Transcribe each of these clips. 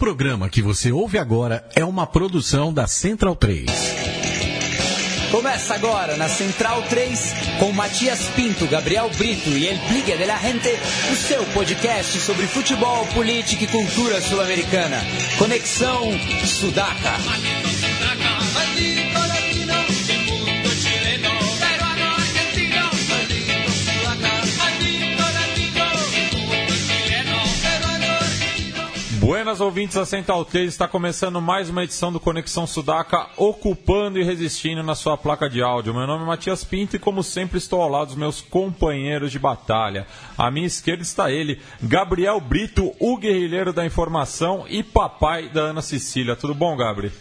programa que você ouve agora é uma produção da Central 3. Começa agora na Central 3 com Matias Pinto, Gabriel Brito e El Pligue de la Gente, o seu podcast sobre futebol, política e cultura sul-americana. Conexão Sudaca. Buenas ouvintes da Central 3, está começando mais uma edição do Conexão Sudaca, ocupando e resistindo na sua placa de áudio. Meu nome é Matias Pinto e, como sempre, estou ao lado dos meus companheiros de batalha. À minha esquerda está ele, Gabriel Brito, o guerrilheiro da informação e papai da Ana Cecília. Tudo bom, Gabriel?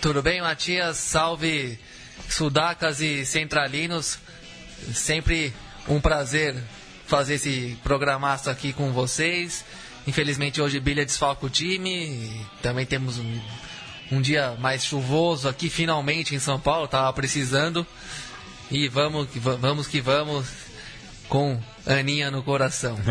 Tudo bem, Matias? Salve, Sudacas e Centralinos. Sempre um prazer fazer esse programaço aqui com vocês. Infelizmente hoje Bilha desfalca o time. Também temos um, um dia mais chuvoso aqui finalmente em São Paulo. Tava precisando. E vamos que vamos que vamos com Aninha no coração.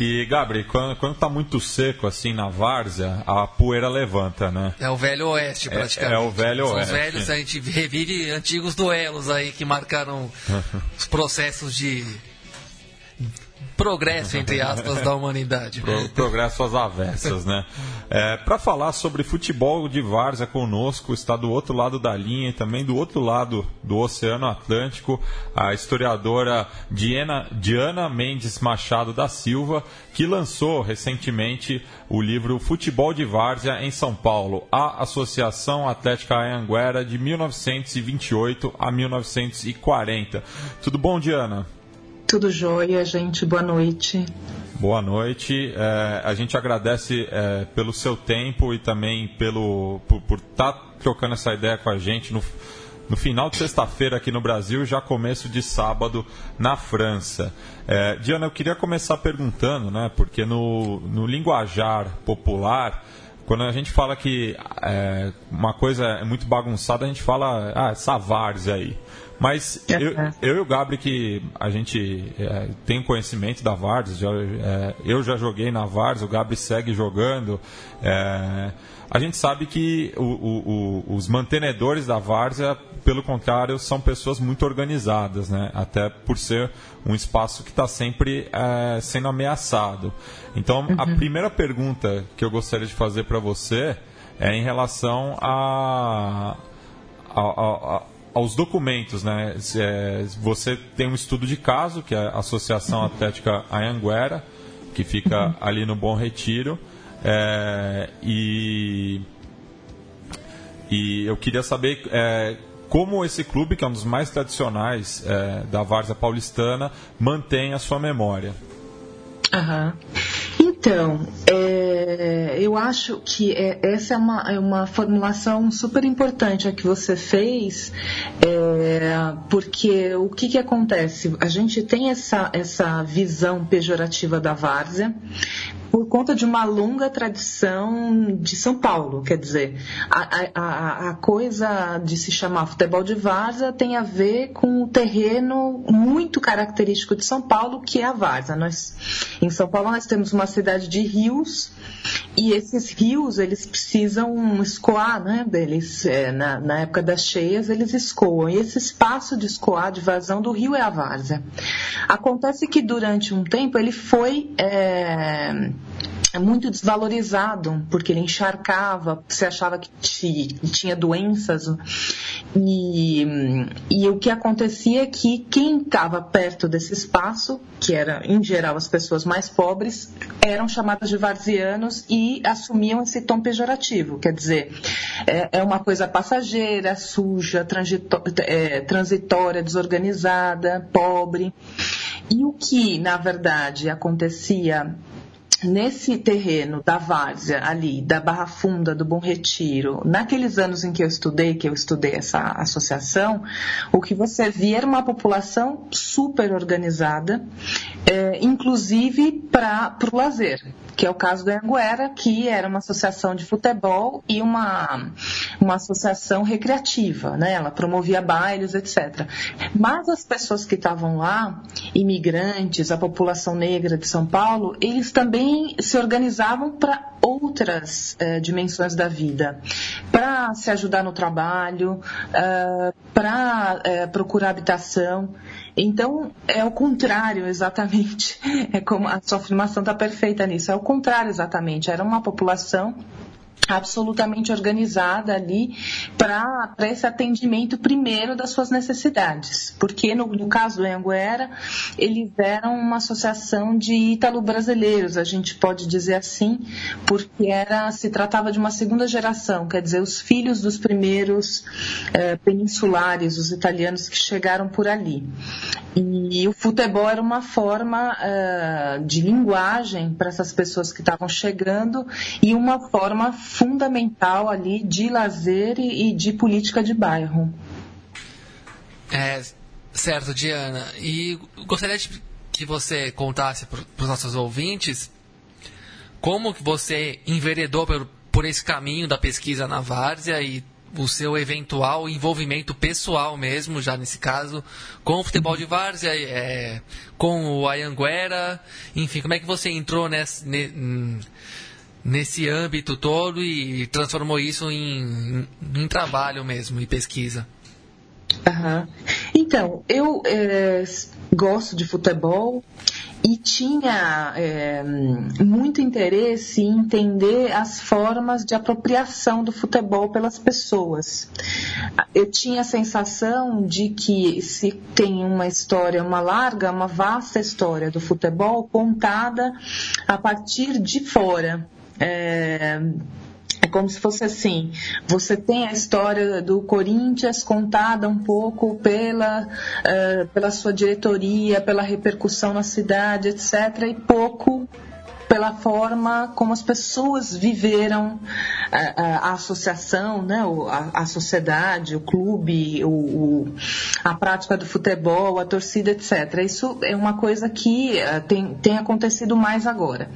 E, Gabriel, quando, quando tá muito seco assim na várzea, a poeira levanta, né? É o velho oeste, praticamente. É, é o velho São oeste. Os velhos, a gente revive antigos duelos aí que marcaram os processos de progresso, entre aspas, da humanidade. Pro, progresso às avessas, né? É, Para falar sobre futebol de várzea conosco, está do outro lado da linha e também do outro lado do Oceano Atlântico, a historiadora Diana, Diana Mendes Machado da Silva, que lançou recentemente o livro Futebol de Várzea em São Paulo, a Associação Atlética Anhanguera de 1928 a 1940. Tudo bom, Diana? Tudo jóia, gente. Boa noite. Boa noite. É, a gente agradece é, pelo seu tempo e também pelo por estar tá trocando essa ideia com a gente no, no final de sexta-feira aqui no Brasil, já começo de sábado na França. É, Diana, eu queria começar perguntando, né? Porque no, no linguajar popular quando a gente fala que é, uma coisa é muito bagunçada, a gente fala, ah, essa várzea aí. Mas eu, eu e o Gabri, que a gente é, tem conhecimento da Vardes, já, é, eu já joguei na Vardes, o Gabri segue jogando. É, a gente sabe que o, o, o, os mantenedores da Várzea, pelo contrário, são pessoas muito organizadas, né? até por ser um espaço que está sempre é, sendo ameaçado. Então, uhum. a primeira pergunta que eu gostaria de fazer para você é em relação a, a, a aos documentos, né? É, você tem um estudo de caso, que é a Associação Atlética Anhanguera, que fica ali no Bom Retiro. É, e, e eu queria saber é, como esse clube, que é um dos mais tradicionais é, da Várzea Paulistana, mantém a sua memória. Uhum. Então, é, eu acho que é, essa é uma, é uma formulação super importante a que você fez, é, porque o que, que acontece? A gente tem essa, essa visão pejorativa da várzea, por conta de uma longa tradição de São Paulo. Quer dizer, a, a, a coisa de se chamar futebol de várzea tem a ver com o terreno muito característico de São Paulo, que é a várzea. Nós, em São Paulo nós temos uma cidade de rios e esses rios eles precisam escoar, né? Deles, é, na, na época das cheias eles escoam e esse espaço de escoar, de vazão do rio é a várzea. Acontece que durante um tempo ele foi é, muito desvalorizado, porque ele encharcava, você achava que tinha doenças. E, e o que acontecia é que quem estava perto desse espaço, que era em geral as pessoas mais pobres, eram chamadas de varzianos e assumiam esse tom pejorativo. Quer dizer, é, é uma coisa passageira, suja, é, transitória, desorganizada, pobre. E o que, na verdade, acontecia nesse terreno da várzea ali, da Barra Funda, do Bom Retiro, naqueles anos em que eu estudei, que eu estudei essa associação, o que você via era uma população super organizada, é, inclusive para o lazer que é o caso da Anguera, que era uma associação de futebol e uma, uma associação recreativa, né? Ela promovia bailes, etc. Mas as pessoas que estavam lá, imigrantes, a população negra de São Paulo, eles também se organizavam para outras é, dimensões da vida, para se ajudar no trabalho, é, para é, procurar habitação. Então, é o contrário exatamente. É como a sua afirmação está perfeita nisso. É o contrário exatamente. Era uma população absolutamente organizada ali para esse atendimento primeiro das suas necessidades. Porque no, no caso do Anguera, eles eram uma associação de ítalo-brasileiros, a gente pode dizer assim, porque era se tratava de uma segunda geração, quer dizer, os filhos dos primeiros eh, peninsulares, os italianos que chegaram por ali. E, e o futebol era uma forma uh, de linguagem para essas pessoas que estavam chegando e uma forma fundamental ali de lazer e, de política de bairro. É, certo, Diana. E gostaria de que você contasse para os nossos ouvintes como você enveredou por, por esse caminho da pesquisa na Várzea e o seu eventual envolvimento pessoal mesmo, já nesse caso, com o futebol de várzea, é, com o Ayanguera, enfim, como é que você entrou nesse, nesse âmbito todo e transformou isso em, em, em trabalho mesmo e pesquisa? Uhum. Então, eu é, gosto de futebol e tinha é, muito interesse em entender as formas de apropriação do futebol pelas pessoas. Eu tinha a sensação de que se tem uma história, uma larga, uma vasta história do futebol contada a partir de fora. É, é como se fosse assim: você tem a história do Corinthians contada um pouco pela, uh, pela sua diretoria, pela repercussão na cidade, etc., e pouco pela forma como as pessoas viveram a, eh, a, eh, a associação, né, a, a, sociedade, o clube, o, o, a prática do futebol, a torcida, etc. Isso é uma coisa que uh, tem, tem acontecido mais agora.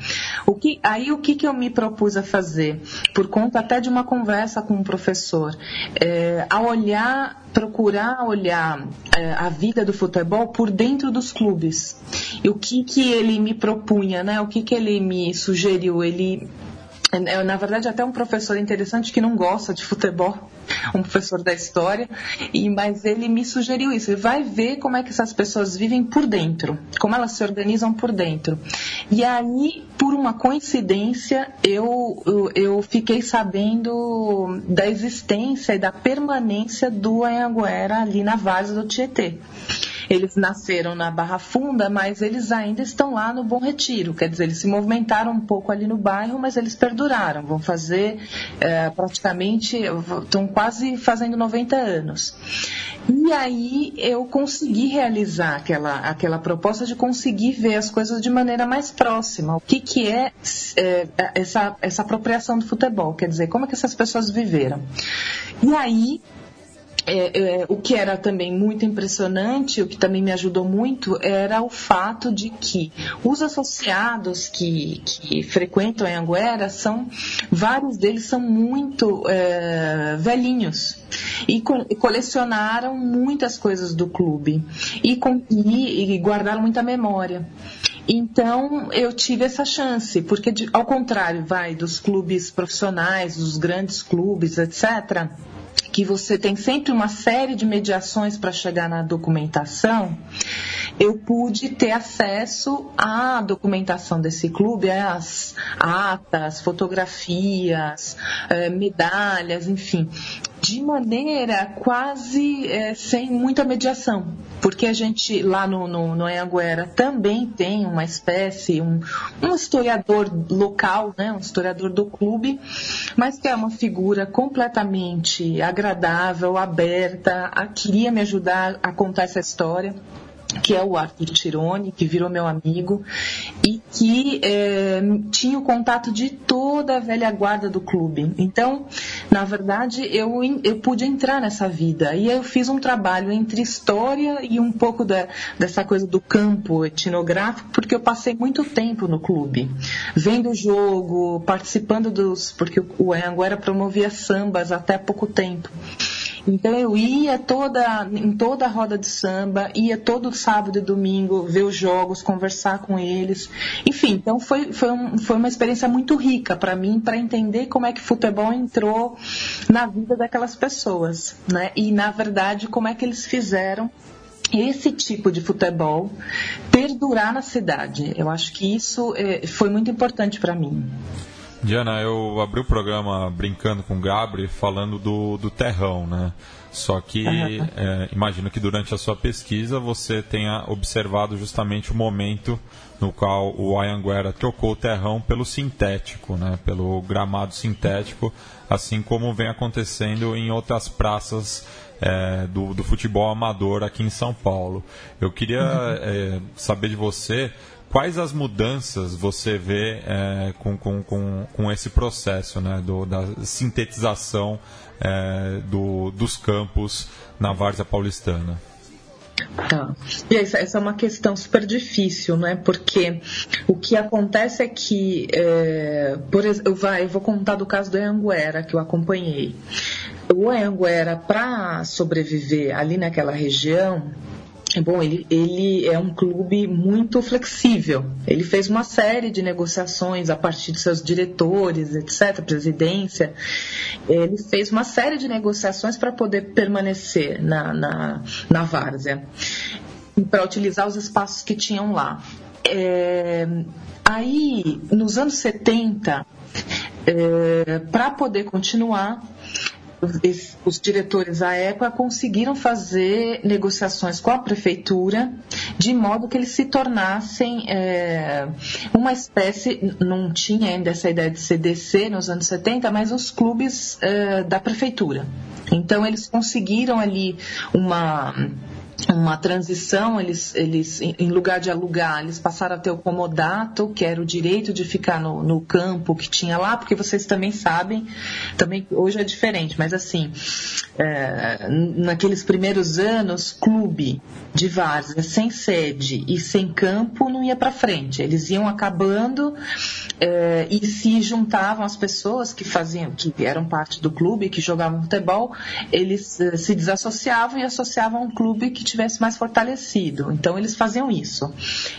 O que, aí o que, que eu me propus a fazer? Por conta até de uma conversa com um professor, é, a olhar procurar olhar é, a vida do futebol por dentro dos clubes. E o que, que ele me propunha, né? O que, que ele me sugeriu? Ele é, na verdade, até um professor interessante que não gosta de futebol, um professor da história, e, mas ele me sugeriu isso. Ele vai ver como é que essas pessoas vivem por dentro, como elas se organizam por dentro. E aí, por uma coincidência, eu, eu, eu fiquei sabendo da existência e da permanência do Anhanguera ali na Várzea do Tietê. Eles nasceram na Barra Funda, mas eles ainda estão lá no Bom Retiro. Quer dizer, eles se movimentaram um pouco ali no bairro, mas eles perduraram. Vão fazer é, praticamente, estão quase fazendo 90 anos. E aí eu consegui realizar aquela, aquela proposta de conseguir ver as coisas de maneira mais próxima. O que, que é, é essa, essa apropriação do futebol? Quer dizer, como é que essas pessoas viveram? E aí é, é, o que era também muito impressionante, o que também me ajudou muito, era o fato de que os associados que, que frequentam a Anguera são, vários deles são muito é, velhinhos e, co colecionaram muitas coisas do clube e, e, e guardaram muita memória. Então eu tive essa chance, porque de, ao contrário, vai dos clubes profissionais, dos grandes clubes, etc que você tem sempre uma série de mediações para chegar na documentação, eu pude ter acesso à documentação desse clube, as atas, fotografias, eh, medalhas, enfim, de maneira quase é, sem muita mediação, porque a gente lá no, no, no Anhanguera também tem uma espécie, um, um historiador local, né, um historiador do clube, mas que é uma figura completamente agradável, aberta, a, queria me ajudar a contar essa história que é o Arthur Tirone, que virou meu amigo, e que é, tinha o contato de toda a velha guarda do clube. Então, na verdade, eu, eu pude entrar nessa vida. E eu fiz um trabalho entre história e um pouco da, dessa coisa do campo etnográfico, porque eu passei muito tempo no clube, vendo o jogo, participando dos. porque o Anhanguera promovia sambas até pouco tempo. Então eu ia toda, em toda a roda de samba, ia todo sábado e domingo ver os jogos, conversar com eles. Enfim, então foi, foi, um, foi uma experiência muito rica para mim, para entender como é que futebol entrou na vida daquelas pessoas, né? E na verdade como é que eles fizeram esse tipo de futebol perdurar na cidade. Eu acho que isso é, foi muito importante para mim. Diana, eu abri o programa brincando com o Gabri falando do, do terrão, né? Só que uhum. é, imagino que durante a sua pesquisa você tenha observado justamente o momento no qual o Ayanguera trocou o terrão pelo sintético, né? pelo gramado sintético, assim como vem acontecendo em outras praças é, do, do, futebol amador aqui em São Paulo. Eu queria uhum. é, saber de você quais as mudanças você vê é, com, com, com, com, esse processo né, do, da sintetização é, do, dos campos na Várzea Paulistana? Tá. E essa, é uma questão super difícil, né? Porque o que acontece é que, é, por exemplo, eu vou contar do caso do Anguera, que eu acompanhei. O Anguera, para sobreviver ali naquela região, Bom, ele, ele é um clube muito flexível. Ele fez uma série de negociações a partir de seus diretores, etc., presidência. Ele fez uma série de negociações para poder permanecer na, na, na várzea, para utilizar os espaços que tinham lá. É, aí, nos anos 70, é, para poder continuar, os diretores à época conseguiram fazer negociações com a prefeitura de modo que eles se tornassem é, uma espécie, não tinha ainda essa ideia de CDC nos anos 70, mas os clubes é, da prefeitura. Então eles conseguiram ali uma uma transição, eles, eles, em lugar de alugar, eles passaram a ter o comodato, que era o direito de ficar no, no campo que tinha lá, porque vocês também sabem, também hoje é diferente, mas assim, é, naqueles primeiros anos, clube de várzea sem sede e sem campo não ia para frente, eles iam acabando é, e se juntavam as pessoas que faziam, que eram parte do clube, que jogavam futebol, eles é, se desassociavam e associavam um clube que tivesse mais fortalecido. Então eles faziam isso.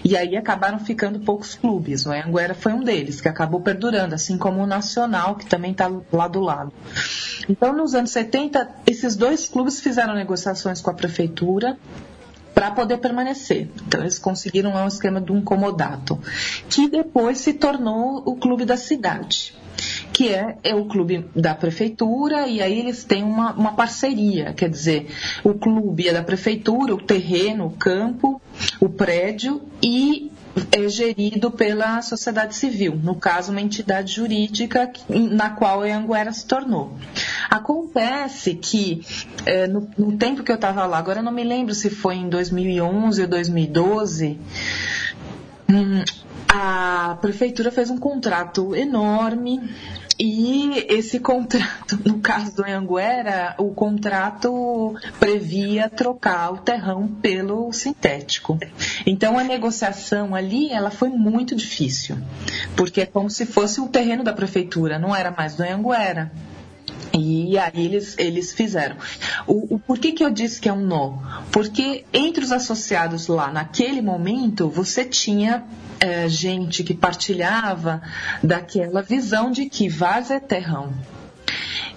E aí acabaram ficando poucos clubes. O Anguera foi um deles, que acabou perdurando, assim como o Nacional, que também está lá do lado. Então, nos anos 70, esses dois clubes fizeram negociações com a prefeitura para poder permanecer. Então eles conseguiram lá um esquema de um comodato, que depois se tornou o clube da cidade que é, é o clube da prefeitura, e aí eles têm uma, uma parceria, quer dizer, o clube é da prefeitura, o terreno, o campo, o prédio, e é gerido pela sociedade civil, no caso, uma entidade jurídica na qual a Anguera se tornou. Acontece que, é, no, no, tempo que eu estava lá, agora eu não me lembro se foi em 2011 ou 2012, hum, a prefeitura fez um contrato enorme e esse contrato, no caso do Anguera, o contrato previa trocar o terrão pelo sintético. Então a negociação ali, ela foi muito difícil, porque é como se fosse o terreno da prefeitura, não era mais do Anguera. E aí eles, eles fizeram. O, o, por que, que eu disse que é um nó? Porque entre os associados lá, naquele momento, você tinha é, gente que partilhava daquela visão de que vaza é terrão.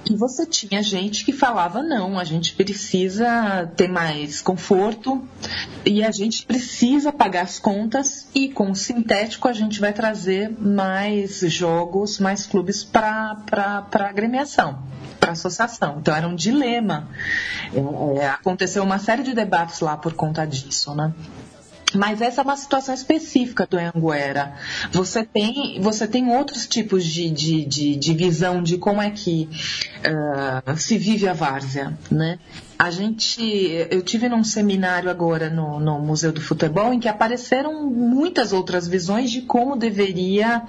E você tinha gente que falava: não, a gente precisa ter mais conforto e a gente precisa pagar as contas, e com o sintético a gente vai trazer mais jogos, mais clubes para a agremiação, para a associação. Então era um dilema. É, é, aconteceu uma série de debates lá por conta disso, né? Mas essa é uma situação específica do Anguera. Você tem, você tem outros tipos de, de, de, de visão de como é que uh, se vive a várzea, né? A gente, eu tive num seminário agora no, no Museu do Futebol em que apareceram muitas outras visões de como deveria,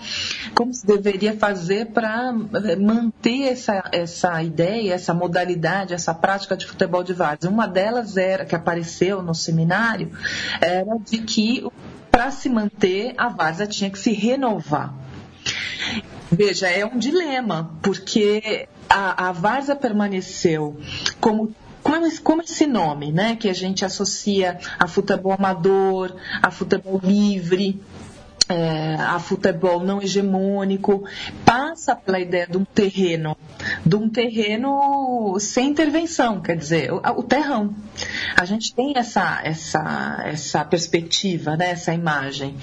como se deveria fazer para eh, manter essa, essa ideia, essa modalidade, essa prática de futebol de várzea. Uma delas era que apareceu no seminário era de que para se manter a várzea tinha que se renovar. Veja, é um dilema, porque a, a permaneceu como como, como esse nome, né, que a gente associa a futebol amador, a futebol livre, é, a futebol não hegemônico, passa pela ideia de um terreno, de um terreno sem intervenção, quer dizer, o, o terrão. A gente tem essa, essa, essa perspectiva, né, essa imagem.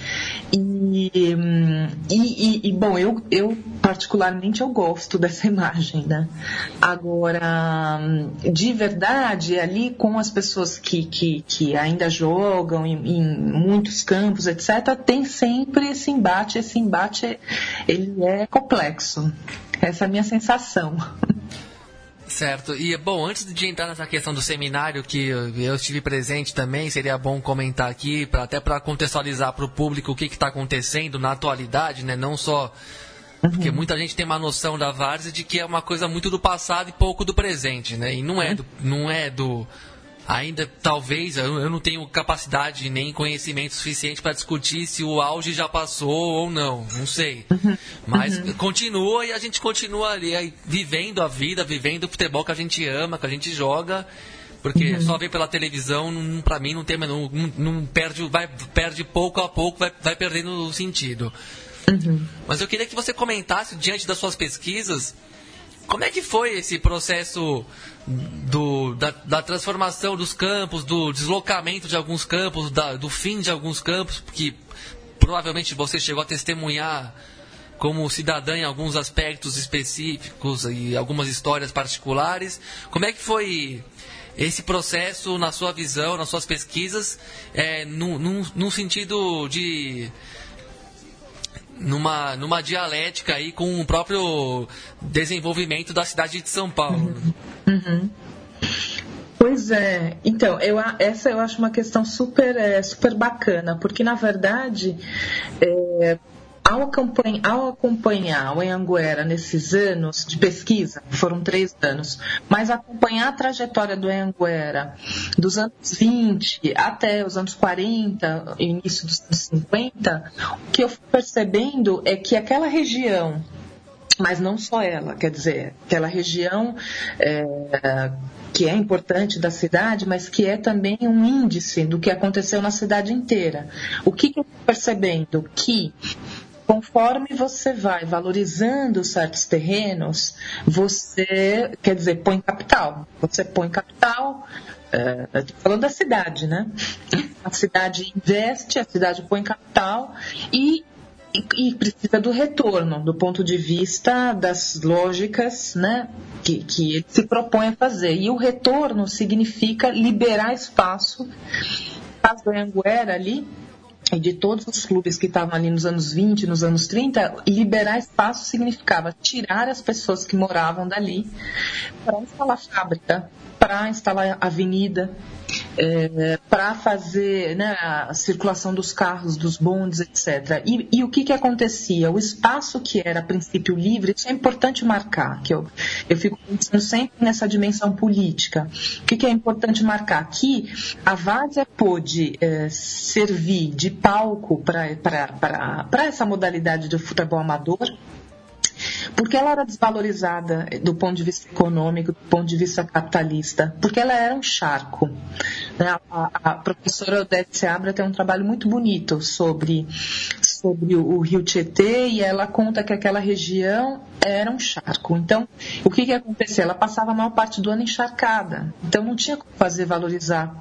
E, e, e, bom, eu, eu particularmente eu gosto dessa imagem, né? Agora, de verdade, ali com as pessoas que, que, que ainda jogam em, em muitos campos, etc., tem sempre sempre esse embate, esse embate ele é complexo. Essa é a minha sensação. Certo. E, bom, antes de entrar nessa questão do seminário, que eu estive presente também, seria bom comentar aqui, pra, até para contextualizar para o público o que está acontecendo na atualidade, né? Não só. Porque uhum. muita gente tem uma noção da várzea de que é uma coisa muito do passado e pouco do presente, né? E não é do, não é do ainda talvez eu não tenho capacidade nem conhecimento suficiente para discutir se o auge já passou ou não, não sei. Uhum. Mas uhum. continua e a gente continua ali aí, vivendo a vida, vivendo o futebol que a gente ama, que a gente joga. Porque uhum. só ver pela televisão, para mim, não tem não, não, perde, vai, perde pouco a pouco, vai, vai perdendo o sentido. Uhum. Mas eu queria que você comentasse, diante das suas pesquisas, como é que foi esse processo do, da, da, transformação dos campos, do deslocamento de alguns campos, da, do fim de alguns campos, que provavelmente você chegou a testemunhar como cidadã em alguns aspectos específicos e algumas histórias particulares. Como é que foi esse processo na sua visão, nas suas pesquisas, é, num, num, num sentido de numa, numa dialética aí com o próprio desenvolvimento da cidade de São Paulo. Uhum. Pois é, então, eu, essa eu acho uma questão super, é, super bacana, porque na verdade é, ao acompanhar, ao acompanhar o Anhanguera nesses anos de pesquisa, foram três anos, mas acompanhar a trajetória do Anhanguera dos anos 20 até os anos 40, início dos anos 50, o que eu fui percebendo é que aquela região mas não só ela, quer dizer, aquela região é, que é importante da cidade, mas que é também um índice do que aconteceu na cidade inteira. O que, que eu estou percebendo? Que conforme você vai valorizando certos terrenos, você, quer dizer, põe capital. Você põe capital, estou falando da cidade, né? A cidade investe, a cidade põe capital e, e, precisa do retorno, do ponto de vista das lógicas, né? Que, que ele se propõe a fazer. E o retorno significa liberar espaço. Caso do Anguera ali, de todos os clubes que estavam ali nos anos 20, nos anos 30, liberar espaço significava tirar as pessoas que moravam dali para instalar fábrica, para instalar avenida, é, para fazer né, a circulação dos carros, dos bondes, etc. E, e, o que, que acontecia? O espaço que era a princípio livre, isso é importante marcar, que eu, eu fico pensando sempre nessa dimensão política. O que, que é importante marcar? Aqui, a Várzea pôde é, servir de palco para essa modalidade do futebol amador, porque ela era desvalorizada do ponto de vista econômico, do ponto de vista capitalista, porque ela era um charco. Né? A, professora Odete Seabra tem um trabalho muito bonito sobre, sobre o rio Tietê e ela conta que aquela região era um charco. Então, o que, que acontecia? Ela passava a maior parte do ano encharcada, então não tinha como fazer valorizar.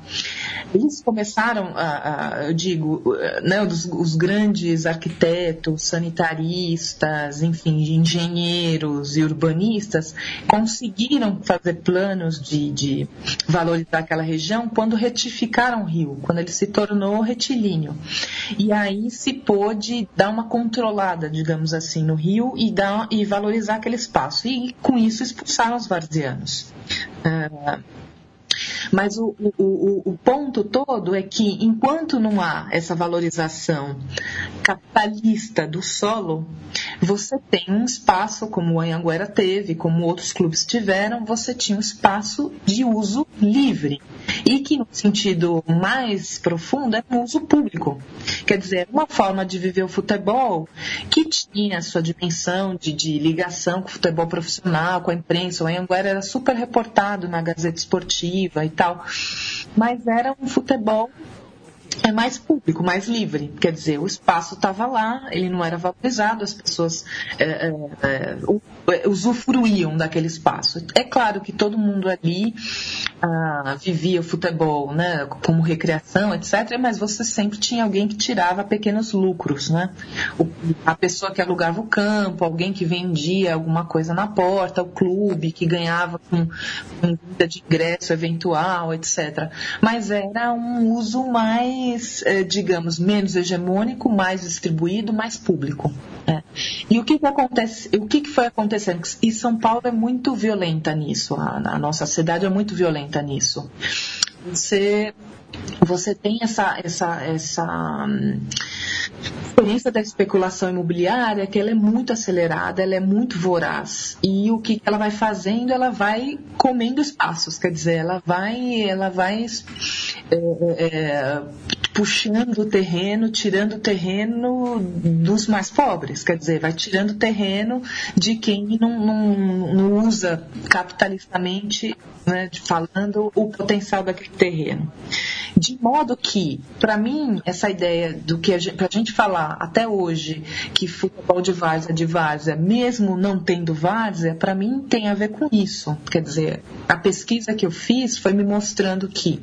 Eles começaram, a, a eu digo, né, os, os, grandes arquitetos, sanitaristas, enfim, engenheiros e urbanistas conseguiram fazer planos de, de valorizar aquela região quando retificaram o rio, quando ele se tornou retilíneo. E aí se pôde dar uma controlada, digamos assim, no rio e, dar, e valorizar aquele espaço. E com isso expulsaram os varzianos. Uh, mas o, o, o, ponto todo é que, enquanto não há essa valorização capitalista do solo, você tem um espaço, como o Anhanguera teve, como outros clubes tiveram, você tinha um espaço de uso livre. E que, no sentido mais profundo, é um uso público. Quer dizer, uma forma de viver o futebol que tinha a sua dimensão de, de ligação com o futebol profissional, com a imprensa. O Anhanguera era super reportado na Gazeta Esportiva e tal, mas era um futebol é mais público, mais livre. Quer dizer, o espaço estava lá, ele não era valorizado, as pessoas é, é, é, usufruíam daquele espaço. É claro que todo mundo ali ah, vivia o futebol né, como recreação, etc., mas você sempre tinha alguém que tirava pequenos lucros. Né? O, a pessoa que alugava o campo, alguém que vendia alguma coisa na porta, o clube que ganhava com, vida de ingresso eventual, etc. Mas era um uso mais mais, eh, digamos, menos hegemônico, mais distribuído, mais público. Né? E o que, que acontece? O que, que foi acontecendo? E São Paulo é muito violenta nisso. A, a nossa cidade é muito violenta nisso. Você você tem essa, essa, essa hum, experiência da especulação imobiliária que ela é muito acelerada, ela é muito voraz e o que ela vai fazendo, ela vai comendo espaços, quer dizer, ela vai, ela vai é, é, puxando o terreno, tirando o terreno dos mais pobres, quer dizer, vai tirando o terreno de quem não, não, não usa capitalistamente, né, falando o potencial daquele terreno. De modo que, para mim, essa ideia do que a gente, pra gente falar até hoje que futebol de várzea de várzea, mesmo não tendo várzea, para mim tem a ver com isso. Quer dizer, a pesquisa que eu fiz foi me mostrando que,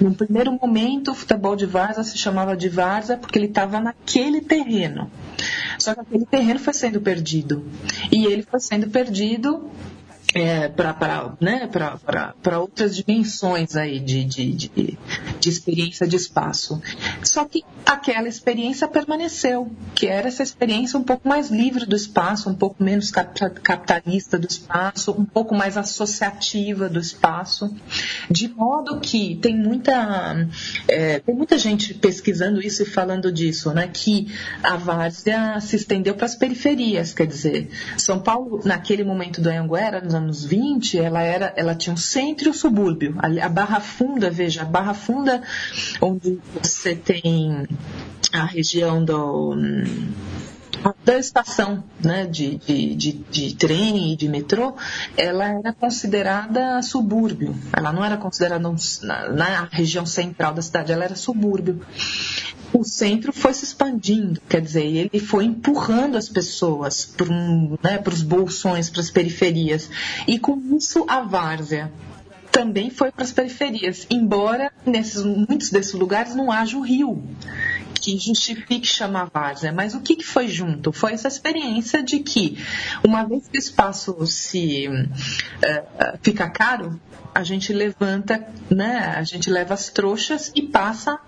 no primeiro momento, o futebol de várzea se chamava de várzea porque ele estava naquele terreno. Só que aquele terreno foi sendo perdido. E ele foi sendo perdido é, para né, outras dimensões aí de, de, de, de, experiência de espaço. Só que aquela experiência permaneceu, que era essa experiência um pouco mais livre do espaço, um pouco menos capitalista do espaço, um pouco mais associativa do espaço, de modo que tem muita, é, tem muita gente pesquisando isso e falando disso, né, que a várzea se estendeu para as periferias, quer dizer, São Paulo, naquele momento do Anhanguera, nos anos 20, ela, era, ela tinha um centro e um subúrbio. A, a Barra Funda, veja, a Barra Funda, onde você tem a região do da estação né, de, de, de, de, trem e de metrô, ela era considerada subúrbio. Ela não era considerada um, na, na, região central da cidade, ela era subúrbio o centro foi se expandindo, quer dizer, ele foi empurrando as pessoas para né, os bolsões, para as periferias. E com isso a várzea também foi para as periferias, embora nesses muitos desses lugares não haja um rio que justifique chamar várzea. Mas o que, que foi junto? Foi essa experiência de que, uma vez que o espaço se uh, fica caro, a gente levanta, né, a gente leva as trouxas e passa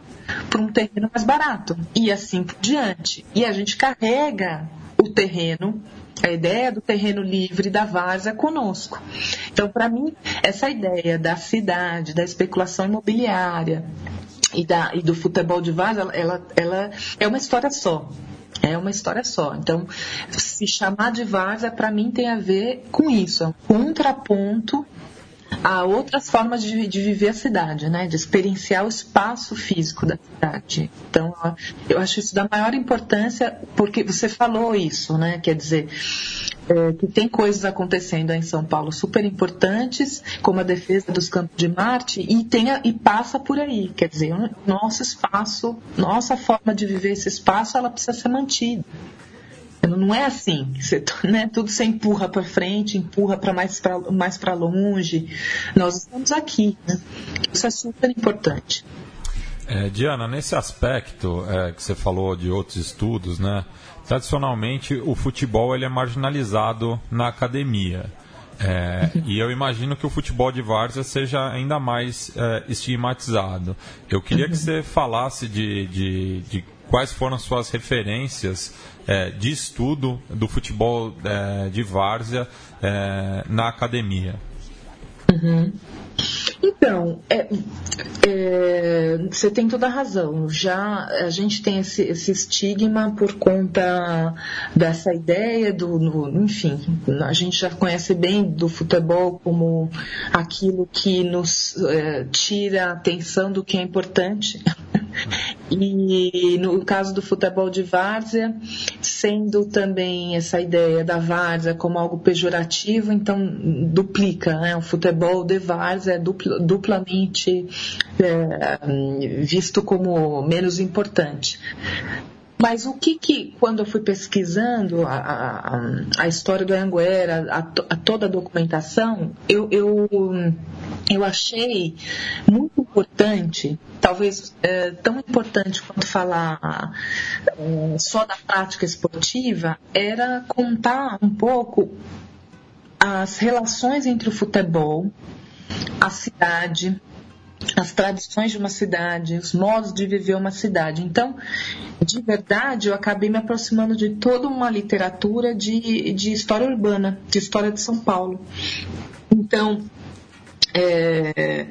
para um terreno mais barato e assim por diante. E a gente carrega o terreno a ideia do terreno livre da várzea conosco. Então, para mim, essa ideia da cidade, da especulação imobiliária e, da, e do futebol de várzea, ela, ela é uma história só. É uma história só. Então, se chamar de várzea, para mim, tem a ver com isso. É um contraponto há outras formas de, de, viver a cidade, né? de experienciar o espaço físico da cidade. Então, eu acho isso da maior importância, porque você falou isso, né? quer dizer, é, que tem coisas acontecendo em São Paulo super importantes, como a defesa dos campos de Marte, e, tem a, e passa por aí. Quer dizer, nosso espaço, nossa forma de viver esse espaço, ela precisa ser mantida. Não é assim, você, né, tudo você empurra para frente, empurra para mais para mais longe. Nós estamos aqui, né? isso é super importante. É, Diana, nesse aspecto é, que você falou de outros estudos, né, tradicionalmente o futebol ele é marginalizado na academia. É, uhum. E eu imagino que o futebol de várzea seja ainda mais é, estigmatizado. Eu queria que uhum. você falasse de, de, de quais foram as suas referências é, de estudo do futebol é, de várzea é, na academia. Uhum. Então, é, é, você tem toda a razão. Já a gente tem esse, esse estigma por conta dessa ideia do, no, enfim, a gente já conhece bem do futebol como aquilo que nos é, tira a atenção do que é importante. E no caso do futebol de várzea, sendo também essa ideia da várzea como algo pejorativo, então duplica, né? O futebol de várzea é dupl, duplamente é, visto como menos importante. Mas o que que, quando eu fui pesquisando a, a, a história do Anguera, a, a, toda a documentação, eu, eu, eu achei muito importante, talvez é, tão importante quanto falar é, só da prática esportiva, era contar um pouco as relações entre o futebol, a cidade, as tradições de uma cidade, os modos de viver uma cidade. Então, de verdade, eu acabei me aproximando de toda uma literatura de, de história urbana, de história de São Paulo. Então, é,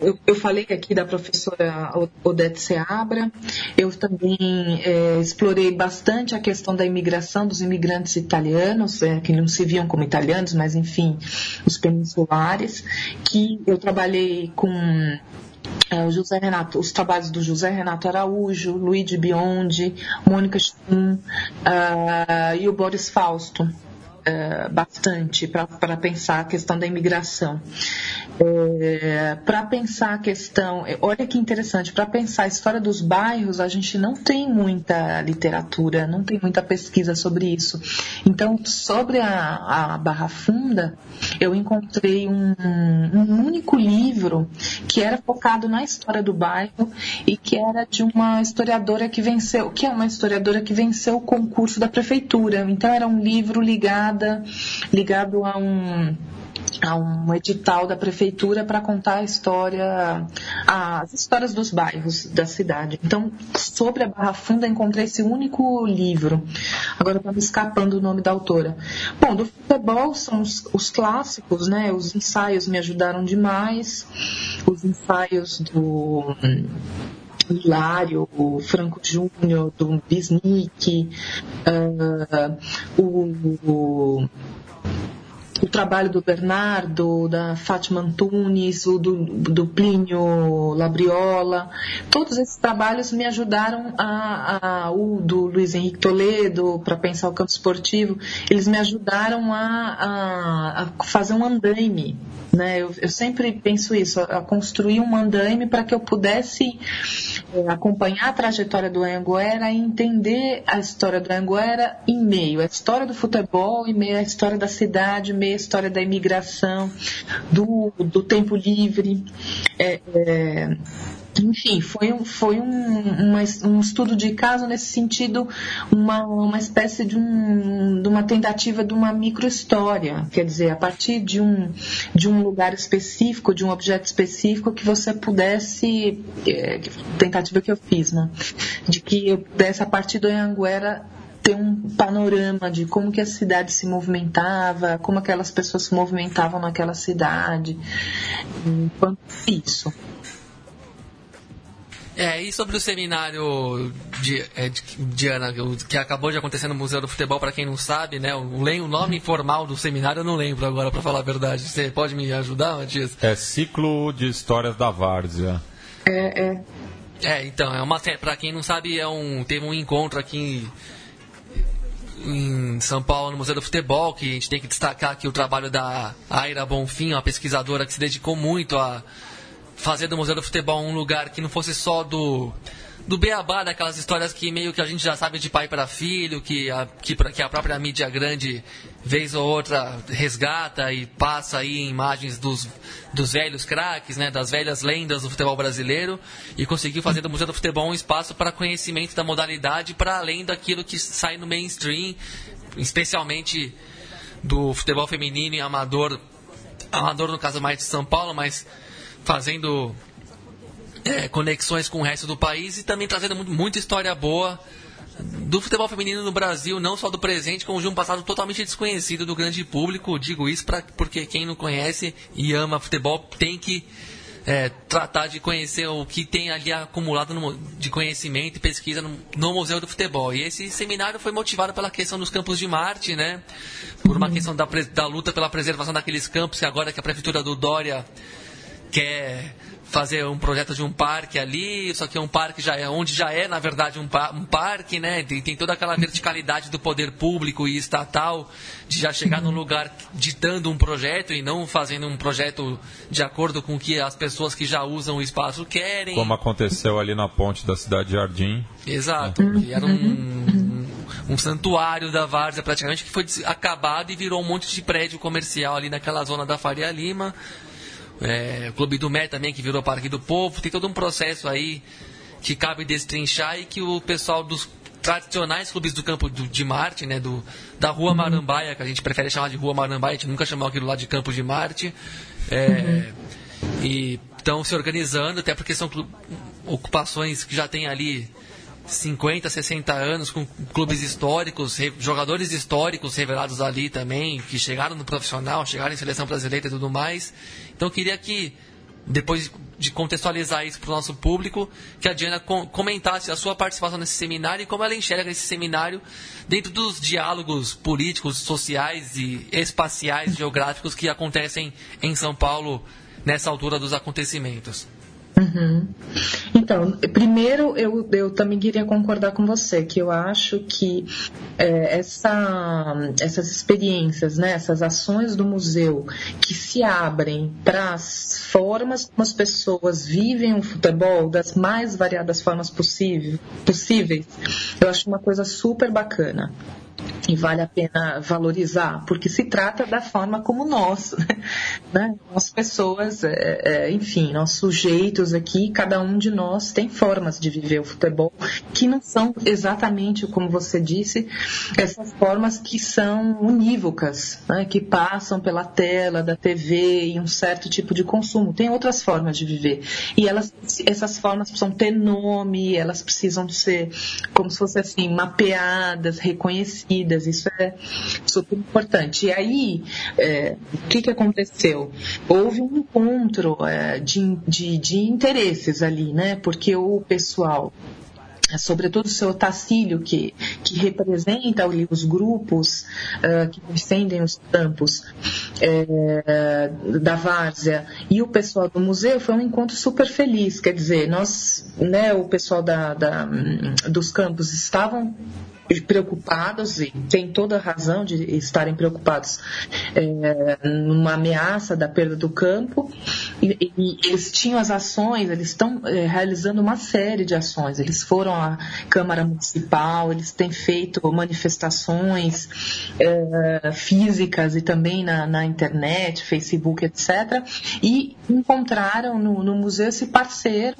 eu, eu, falei aqui da professora Odete Seabra, eu também é, explorei bastante a questão da imigração dos imigrantes italianos, é, que não se viam como italianos, mas enfim, os peninsulares, que eu trabalhei com é, o José Renato, os trabalhos do José Renato Araújo, Luigi Biondi, Mônica Stum uh, e o Boris Fausto. Uh, bastante para pensar a questão da imigração é, para pensar a questão, é, olha que interessante, para pensar a história dos bairros, a gente não tem muita literatura, não tem muita pesquisa sobre isso. Então, sobre a, a Barra Funda, eu encontrei um, um único livro que era focado na história do bairro e que era de uma historiadora que venceu, que é uma historiadora que venceu o concurso da prefeitura. Então, era um livro ligado a um a um edital da prefeitura para contar a história, as histórias dos bairros da cidade. Então, sobre a Barra Funda, encontrei esse único livro. Agora está me escapando o nome da autora. Bom, do futebol são os, os clássicos, né? Os ensaios me ajudaram demais. Os ensaios do Hilário, o Franco Júnior, do Bisnick, uh, o, o o trabalho do Bernardo, da Fátima Antunes, o do, do Plínio Labriola, todos esses trabalhos me ajudaram a, a o do Luiz Henrique Toledo para pensar o campo esportivo, eles me ajudaram a, a, a fazer um andaime né? Eu, eu, sempre penso isso, a construir um andaime para que eu pudesse é, acompanhar a trajetória do Anguera e entender a história do Anguera em meio à história do futebol, em meio à história da cidade, meio à história da imigração, do, do tempo livre. É, é, enfim, foi, um, foi um, um estudo de caso nesse sentido, uma, uma espécie de, um, de uma tentativa de uma microhistória, quer dizer, a partir de um, de um lugar específico, de um objeto específico, que você pudesse, é, tentativa que eu fiz, né? de que eu pudesse, a partir do Anhanguera, ter um panorama de como que a cidade se movimentava, como aquelas pessoas se movimentavam naquela cidade, enquanto isso. É, e sobre o seminário de, é, de, de Ana, que acabou de acontecer no Museu do Futebol, para quem não sabe, né? O, o nome formal do seminário eu não lembro agora, para falar a verdade. Você pode me ajudar, Matias? É Ciclo de Histórias da Várzea. É, é. É, então, é uma para quem não sabe, é um, teve um encontro aqui em, em São Paulo, no Museu do Futebol, que a gente tem que destacar aqui o trabalho da Aira Bonfim, uma pesquisadora que se dedicou muito a fazer do Museu do Futebol um lugar que não fosse só do do beabá, daquelas histórias que meio que a gente já sabe de pai para filho, que a, que, que a própria mídia grande, vez ou outra, resgata e passa aí imagens dos, dos velhos craques, né, das velhas lendas do futebol brasileiro, e conseguiu fazer do Museu do Futebol um espaço para conhecimento da modalidade, para além daquilo que sai no mainstream, especialmente do futebol feminino e amador, amador no caso mais de São Paulo, mas fazendo é, conexões com o resto do país e também trazendo muito, muita história boa do futebol feminino no Brasil, não só do presente, como de um passado totalmente desconhecido do grande público. Digo isso pra, porque quem não conhece e ama futebol tem que é, tratar de conhecer o que tem ali acumulado no, de conhecimento e pesquisa no, no, Museu do Futebol. E esse seminário foi motivado pela questão dos campos de Marte, né? Por uma questão da, da luta pela preservação daqueles campos que agora que a prefeitura do Dória quer fazer um projeto de um parque ali, só que é um parque já é onde já é na verdade um, um parque, né? Tem, tem, toda aquela verticalidade do poder público e estatal de já chegar num lugar ditando um projeto e não fazendo um projeto de acordo com o que as pessoas que já usam o espaço querem. Como aconteceu ali na ponte da cidade de Jardim. Exato, que era um, um, um santuário da várzea praticamente que foi acabado e virou um monte de prédio comercial ali naquela zona da Faria Lima é, o Clube do Mé também, que virou Parque do Povo. Tem todo um processo aí que cabe destrinchar e que o pessoal dos tradicionais clubes do campo de Marte, né, do, da Rua Marambaia, que a gente prefere chamar de Rua Marambaia, a gente nunca chamou aquilo lá de Campo de Marte. É, E estão se organizando, até porque são ocupações que já tem ali 50, 60 anos, com clubes históricos, jogadores históricos revelados ali também, que chegaram no profissional, chegaram em seleção brasileira e tudo mais. Então queria que, depois de contextualizar isso para o nosso público, que a Diana comentasse a sua participação nesse seminário e como ela enxerga esse seminário dentro dos diálogos políticos, sociais e espaciais, geográficos que acontecem em São Paulo nessa altura dos acontecimentos. Uhum. Então, primeiro eu, eu também queria concordar com você, que eu acho que é, essa, essas experiências, né, essas ações do museu que se abrem para as formas como as pessoas vivem o futebol, das mais variadas formas possível, possíveis, eu acho uma coisa super bacana e vale a pena valorizar, porque se trata da forma como nós, né? nós pessoas, é, é, enfim, nós sujeitos aqui, cada um de nós tem formas de viver o futebol que não são exatamente, como você disse, essas formas que são unívocas, né? que passam pela tela da TV e um certo tipo de consumo. Tem outras formas de viver e elas, essas formas precisam ter nome, elas precisam ser como se fosse assim mapeadas, reconhecidas isso é super importante. E aí, é, o que, que aconteceu? Houve um encontro é, de, de, de interesses ali, né? Porque o pessoal sobretudo o seu Tacílio, que, que representa ali os grupos uh, que defendem os campos é, da Várzea, e o pessoal do museu, foi um encontro super feliz. Quer dizer, nós, né, o pessoal da, da dos campos estavam preocupados e tem toda a razão de estarem preocupados é, numa ameaça da perda do campo e, e eles tinham as ações, eles estão é, realizando uma série de ações. Eles foram à Câmara Municipal, eles têm feito manifestações é, físicas e também na, na, internet, Facebook, etc. E encontraram no, no museu esse parceiro,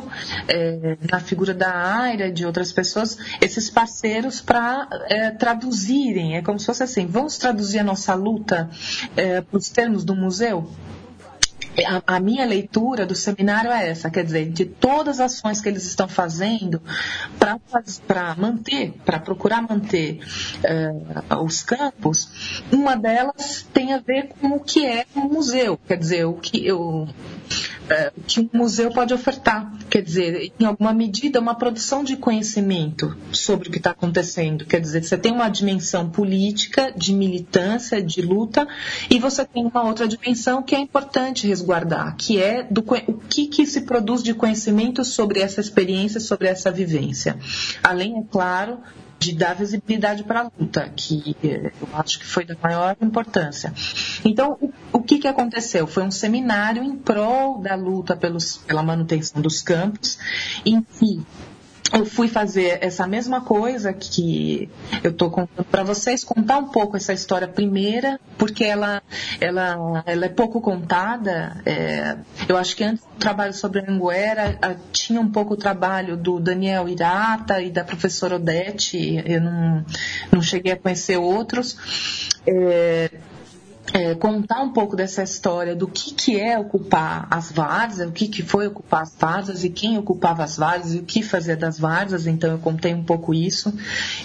é, na figura da e de outras pessoas, esses parceiros para é, traduzirem, é como se fosse assim, vamos traduzir a nossa luta é, para os termos do museu? A, a, minha leitura do seminário é essa, quer dizer, de todas as ações que eles estão fazendo para manter, para procurar manter é, os campos, uma delas tem a ver com o que é um museu, quer dizer, o que eu que um museu pode ofertar. Quer dizer, em alguma medida, uma produção de conhecimento sobre o que está acontecendo. Quer dizer, você tem uma dimensão política, de militância, de luta, e você tem uma outra dimensão que é importante resguardar, que é do, o que, que se produz de conhecimento sobre essa experiência, sobre essa vivência. Além, é claro, de dar visibilidade para a luta, que eu acho que foi da maior importância. Então, o, o que, que aconteceu? Foi um seminário em prol da luta pelos, pela manutenção dos campos, em que eu fui fazer essa mesma coisa que eu estou contando para vocês, contar um pouco essa história primeira, porque ela, ela, ela é pouco contada. É, eu acho que antes do trabalho sobre a Anguera, tinha um pouco o trabalho do Daniel Irata e da professora Odete, eu não, não cheguei a conhecer outros. É, é, contar um pouco dessa história do que, que é ocupar as várzeas, o que, que foi ocupar as várzeas e quem ocupava as várzeas e o que fazia das várzeas, então eu contei um pouco isso.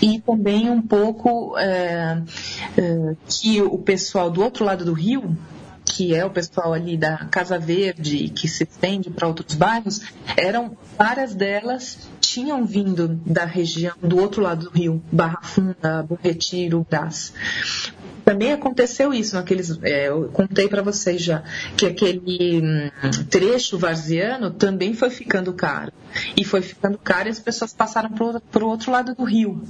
E também um pouco é, é, que o pessoal do outro lado do rio, que é o pessoal ali da Casa Verde, que se estende para outros bairros, eram várias delas tinham vindo da região do outro lado do rio, Barra Funda, Bom Retiro, Brás. Também aconteceu isso naqueles. É, eu contei para vocês já que aquele hum, trecho varziano também foi ficando caro. E foi ficando caro e as pessoas passaram para o outro lado do rio.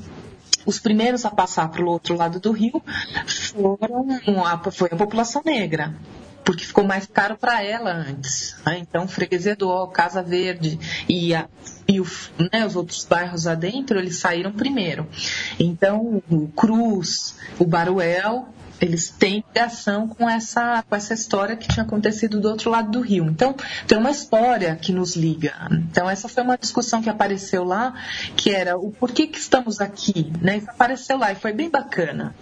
Os primeiros a passar para o outro lado do rio foram a, foi a população negra porque ficou mais caro para ela antes. Né? Então, Freguesia do Ó, Casa Verde e, a, e o, né, os outros bairros adentro, eles saíram primeiro. Então, o Cruz, o Baruel eles têm ligação com essa, com essa história que tinha acontecido do outro lado do rio. Então, tem uma história que nos liga. Então, essa foi uma discussão que apareceu lá, que era o porquê que estamos aqui. Né? Isso apareceu lá e foi bem bacana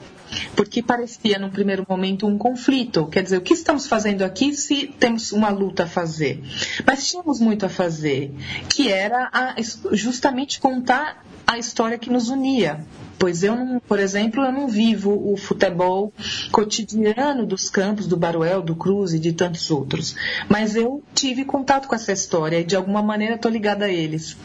porque parecia num primeiro momento um conflito. Quer dizer, o que estamos fazendo aqui se temos uma luta a fazer? Mas tínhamos muito a fazer, que era a, justamente contar a história que nos unia. Pois eu, não, por exemplo, eu não vivo o futebol cotidiano dos campos do Baruel, do Cruz e de tantos outros. Mas eu tive contato com essa história e de alguma maneira estou ligada a eles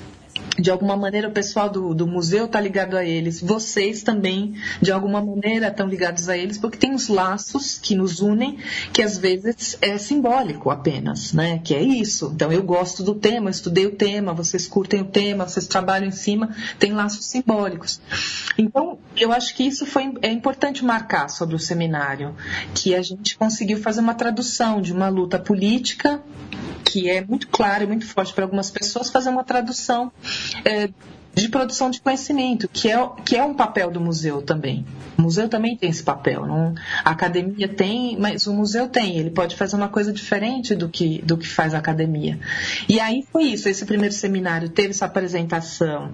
de alguma maneira o pessoal do, do museu está ligado a eles, vocês também de alguma maneira estão ligados a eles, porque tem os laços que nos unem, que às vezes é simbólico apenas, né? Que é isso. Então eu gosto do tema, estudei o tema, vocês curtem o tema, vocês trabalham em cima, tem laços simbólicos. Então eu acho que isso foi é importante marcar sobre o seminário, que a gente conseguiu fazer uma tradução de uma luta política que é muito claro e muito forte para algumas pessoas, fazer uma tradução é, de produção de conhecimento, que é, que é um papel do museu também. O museu também tem esse papel. Não? A academia tem, mas o museu tem. Ele pode fazer uma coisa diferente do que, do que faz a academia. E aí foi isso. Esse primeiro seminário teve essa apresentação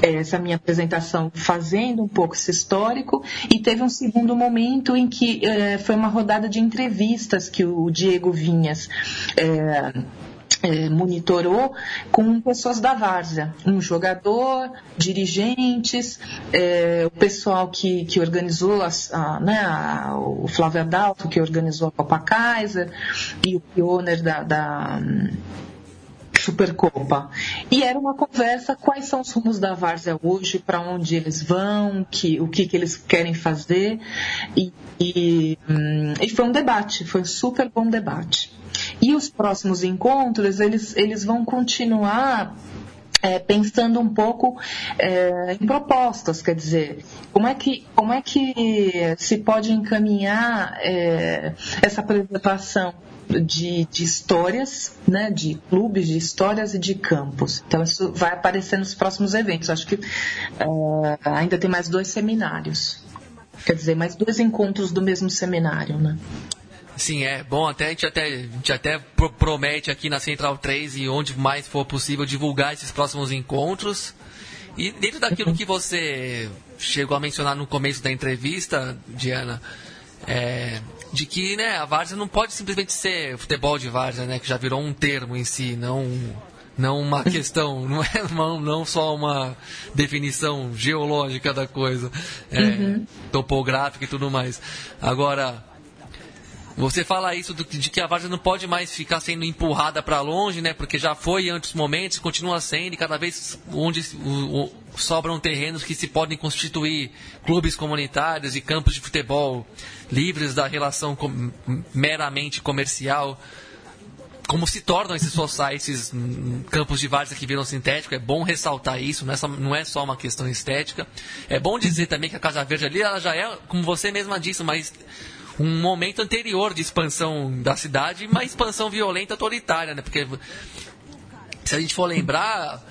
essa minha apresentação fazendo um pouco esse histórico e teve um segundo momento em que é, foi uma rodada de entrevistas que o Diego Vinhas é, é, monitorou com pessoas da Várzea, um jogador, dirigentes, é, o pessoal que, que organizou as, a, né, a, o Flávio Adalto, que organizou a Copa Kaiser, e o pioneer da, da Supercopa. E era uma conversa quais são os rumos da Várzea hoje, para onde eles vão, que, o que, que eles querem fazer. E, e, hum, e foi um debate, foi um super bom debate. E os próximos encontros, eles, eles vão continuar é, pensando um pouco é, em propostas, quer dizer, como é que, como é que se pode encaminhar é, essa preservação de, de, histórias, né, de clubes, de histórias e de campos. Então isso vai aparecer nos próximos eventos. Acho que uh, ainda tem mais dois seminários. Quer dizer, mais dois encontros do mesmo seminário, né? Sim, é bom. Até a gente até, a gente até promete aqui na Central 3 e onde mais for possível divulgar esses próximos encontros. E dentro daquilo que você chegou a mencionar no começo da entrevista, Diana, é, de que né, a várzea não pode simplesmente ser futebol de várzea, né, que já virou um termo em si, não não uma questão, não é uma, não só uma definição geológica da coisa, é, uhum. topográfica e tudo mais. Agora, você fala isso de que a várzea não pode mais ficar sendo empurrada para longe, né? Porque já foi em outros momentos, continua sendo, e cada vez onde sobram terrenos que se podem constituir clubes comunitários e campos de futebol livres da relação meramente comercial. Como se tornam esses societies campos de várzea que viram sintético, é bom ressaltar isso, é, não é só uma questão estética. É bom dizer também que a Casa Verde ali, ela já é, como você mesma disse, mas um momento anterior de expansão da cidade, uma expansão violenta autoritária, né? Porque se a gente for lembrar,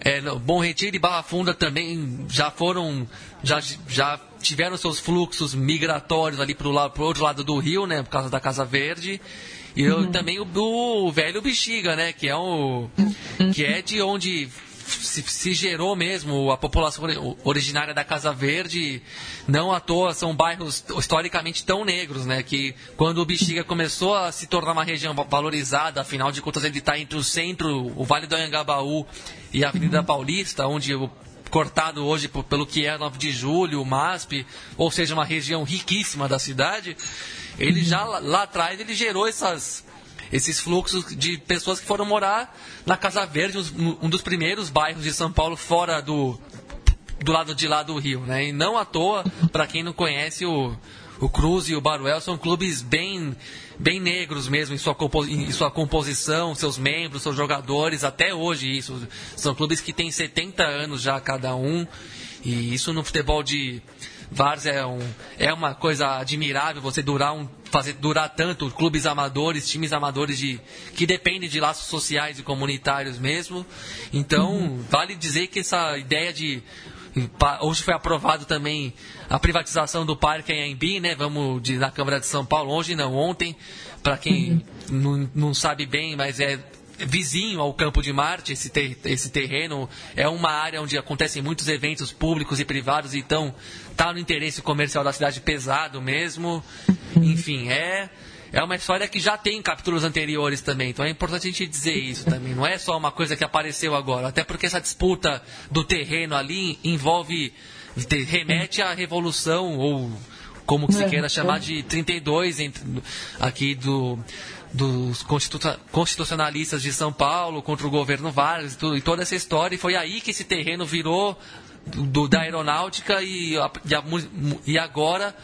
é, Bom Retiro e Barra Funda também já foram, já, já tiveram seus fluxos migratórios ali para o outro lado do rio, né? Por causa da Casa Verde. E uhum. também o, o velho Bexiga, né? Que é o. Uhum. Que é de onde se, se, gerou mesmo a população originária da Casa Verde. Não à toa são bairros historicamente tão negros, né? Que quando o Bexiga começou a se tornar uma região valorizada, afinal de contas ele está entre o centro, o Vale do Anhangabaú e a Avenida uhum. Paulista, onde o cortado hoje pelo que é 9 de julho, o MASP, ou seja, uma região riquíssima da cidade, ele já lá atrás ele gerou essas esses fluxos de pessoas que foram morar na Casa Verde, um dos primeiros bairros de São Paulo fora do, do lado de lá do Rio, né? E não à toa, para quem não conhece, o, o Cruz e o Baruel são clubes bem, bem negros mesmo em sua, em sua composição, seus membros, seus jogadores, até hoje isso. São clubes que têm 70 anos já cada um, e isso no futebol de Vars é, um, é uma coisa admirável você durar um, fazer durar tanto clubes amadores, times amadores de, que dependem de laços sociais e comunitários mesmo. Então, uhum. vale dizer que essa ideia de Hoje foi aprovado também a privatização do Parque Anhembi, né? Vamos de, na Câmara de São Paulo, hoje não, ontem. Para quem uhum. não, não sabe bem, mas é vizinho ao Campo de Marte, esse, ter, esse terreno é uma área onde acontecem muitos eventos públicos e privados, então está no interesse comercial da cidade pesado mesmo. Enfim, é é uma história que já tem capítulos anteriores também, então é importante a gente dizer isso também. Não é só uma coisa que apareceu agora, até porque essa disputa do terreno ali envolve remete à revolução ou como que se é, queira chamar de 32 entre, aqui do dos constitucionalistas de São Paulo contra o governo Vargas e, tudo, e toda essa história. E foi aí que esse terreno virou do, da aeronáutica e, a, e, a, e, agora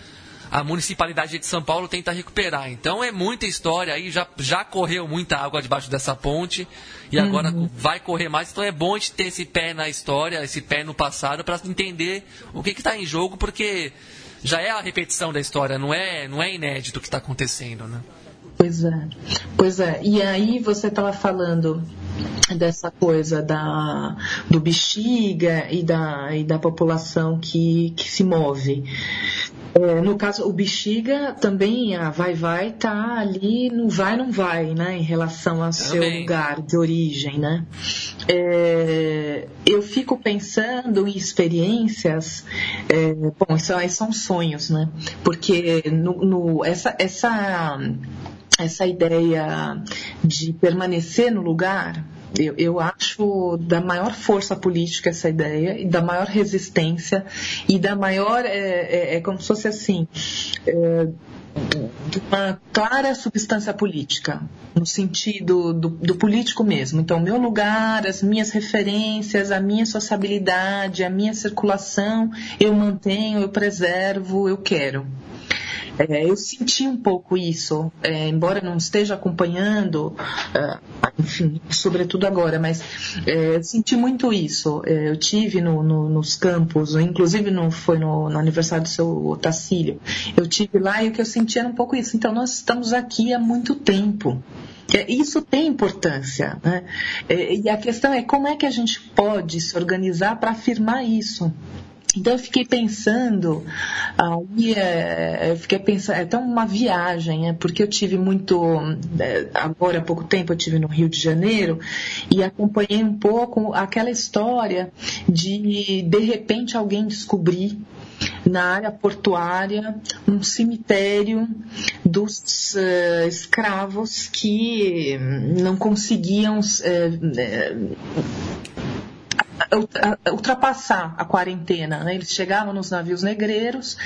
a municipalidade de São Paulo tenta recuperar. Então é muita história aí, já, já correu muita água debaixo dessa ponte e agora uhum. vai correr mais. Então é bom a gente ter esse pé na história, esse pé no passado, para entender o que está em jogo, porque já é a repetição da história, não é, não é inédito o que está acontecendo. Né? Pois é, pois é. E aí você estava falando dessa coisa da, do bexiga e da, e da população que, que se move. É, no caso, o bexiga também, a vai-vai tá ali no vai não vai, né, em relação ao seu lugar de origem, né. É, eu fico pensando em experiências, é, bom, isso aí são sonhos, né, porque no, no essa, essa essa ideia de permanecer no lugar, eu, eu, acho da maior força política essa ideia, e da maior resistência, e da maior. É, é, é como se fosse assim. É, uma clara substância política, no sentido do, do, político mesmo. Então, meu lugar, as minhas referências, a minha sociabilidade, a minha circulação, eu mantenho, eu preservo, eu quero. É, eu senti um pouco isso, é, embora não esteja acompanhando, é, enfim, sobretudo agora, mas é, senti muito isso. É, eu tive no, no, nos campos, inclusive no, foi no, no, aniversário do seu Otacílio, eu tive lá e o que eu senti era um pouco isso. Então, nós estamos aqui há muito tempo. É, isso tem importância. Né? E a questão é como é que a gente pode se organizar para afirmar isso. Então eu fiquei pensando, aí é, eu fiquei pensando, é até uma viagem, é, porque eu tive muito, é, agora há pouco tempo eu tive no Rio de Janeiro e acompanhei um pouco aquela história de de repente alguém descobrir na área portuária um cemitério dos uh, escravos que não conseguiam uh, ultrapassar a quarentena. Né? Eles chegavam nos navios negreiros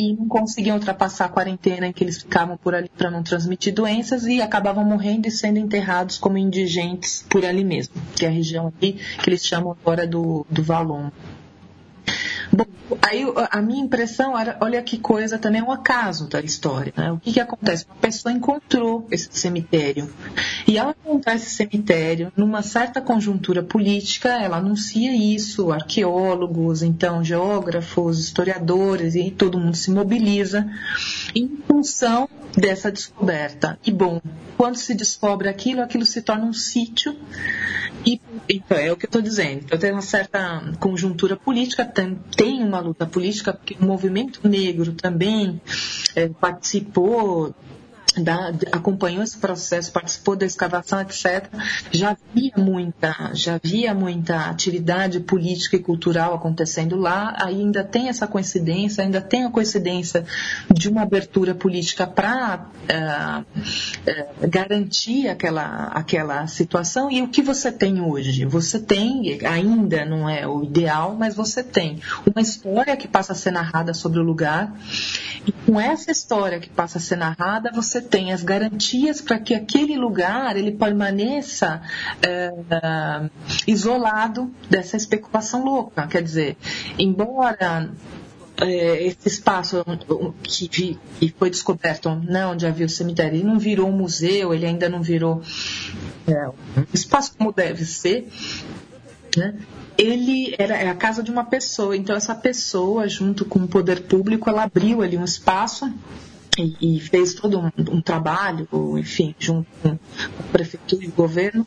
e não conseguiam ultrapassar a quarentena em que eles ficavam por ali para não transmitir doenças e acabavam morrendo e sendo enterrados como indigentes por ali mesmo, que é a região aqui que eles chamam agora do, do Valon. Bom, aí a minha impressão era, olha que coisa também é um acaso da história. Né? O que, que acontece? Uma pessoa encontrou esse cemitério e ao encontrar esse cemitério, numa certa conjuntura política, ela anuncia isso, arqueólogos, então geógrafos, historiadores e todo mundo se mobiliza em função dessa descoberta. E bom, quando se descobre aquilo, aquilo se torna um sítio e então, é o que eu estou dizendo. Eu tenho uma certa conjuntura política, tem uma luta política, porque o movimento negro também é, participou da, acompanhou esse processo, participou da escavação, etc., já havia muita, já havia muita atividade política e cultural acontecendo lá. Ainda tem essa coincidência, ainda tem a coincidência de uma abertura política para uh, uh, garantir aquela, aquela situação. E o que você tem hoje? Você tem, ainda não é o ideal, mas você tem uma história que passa a ser narrada sobre o lugar. E com essa história que passa a ser narrada, você tem as garantias para que aquele lugar ele permaneça é, isolado dessa especulação louca. Quer dizer, embora é, esse espaço que, que, foi descoberto né, onde havia o cemitério, ele não virou um museu, ele ainda não virou é, um espaço como deve ser, né? ele era é a casa de uma pessoa, então essa pessoa, junto com o poder público, ela abriu ali um espaço e, e fez todo um, um, trabalho, enfim, junto com a prefeitura e o governo,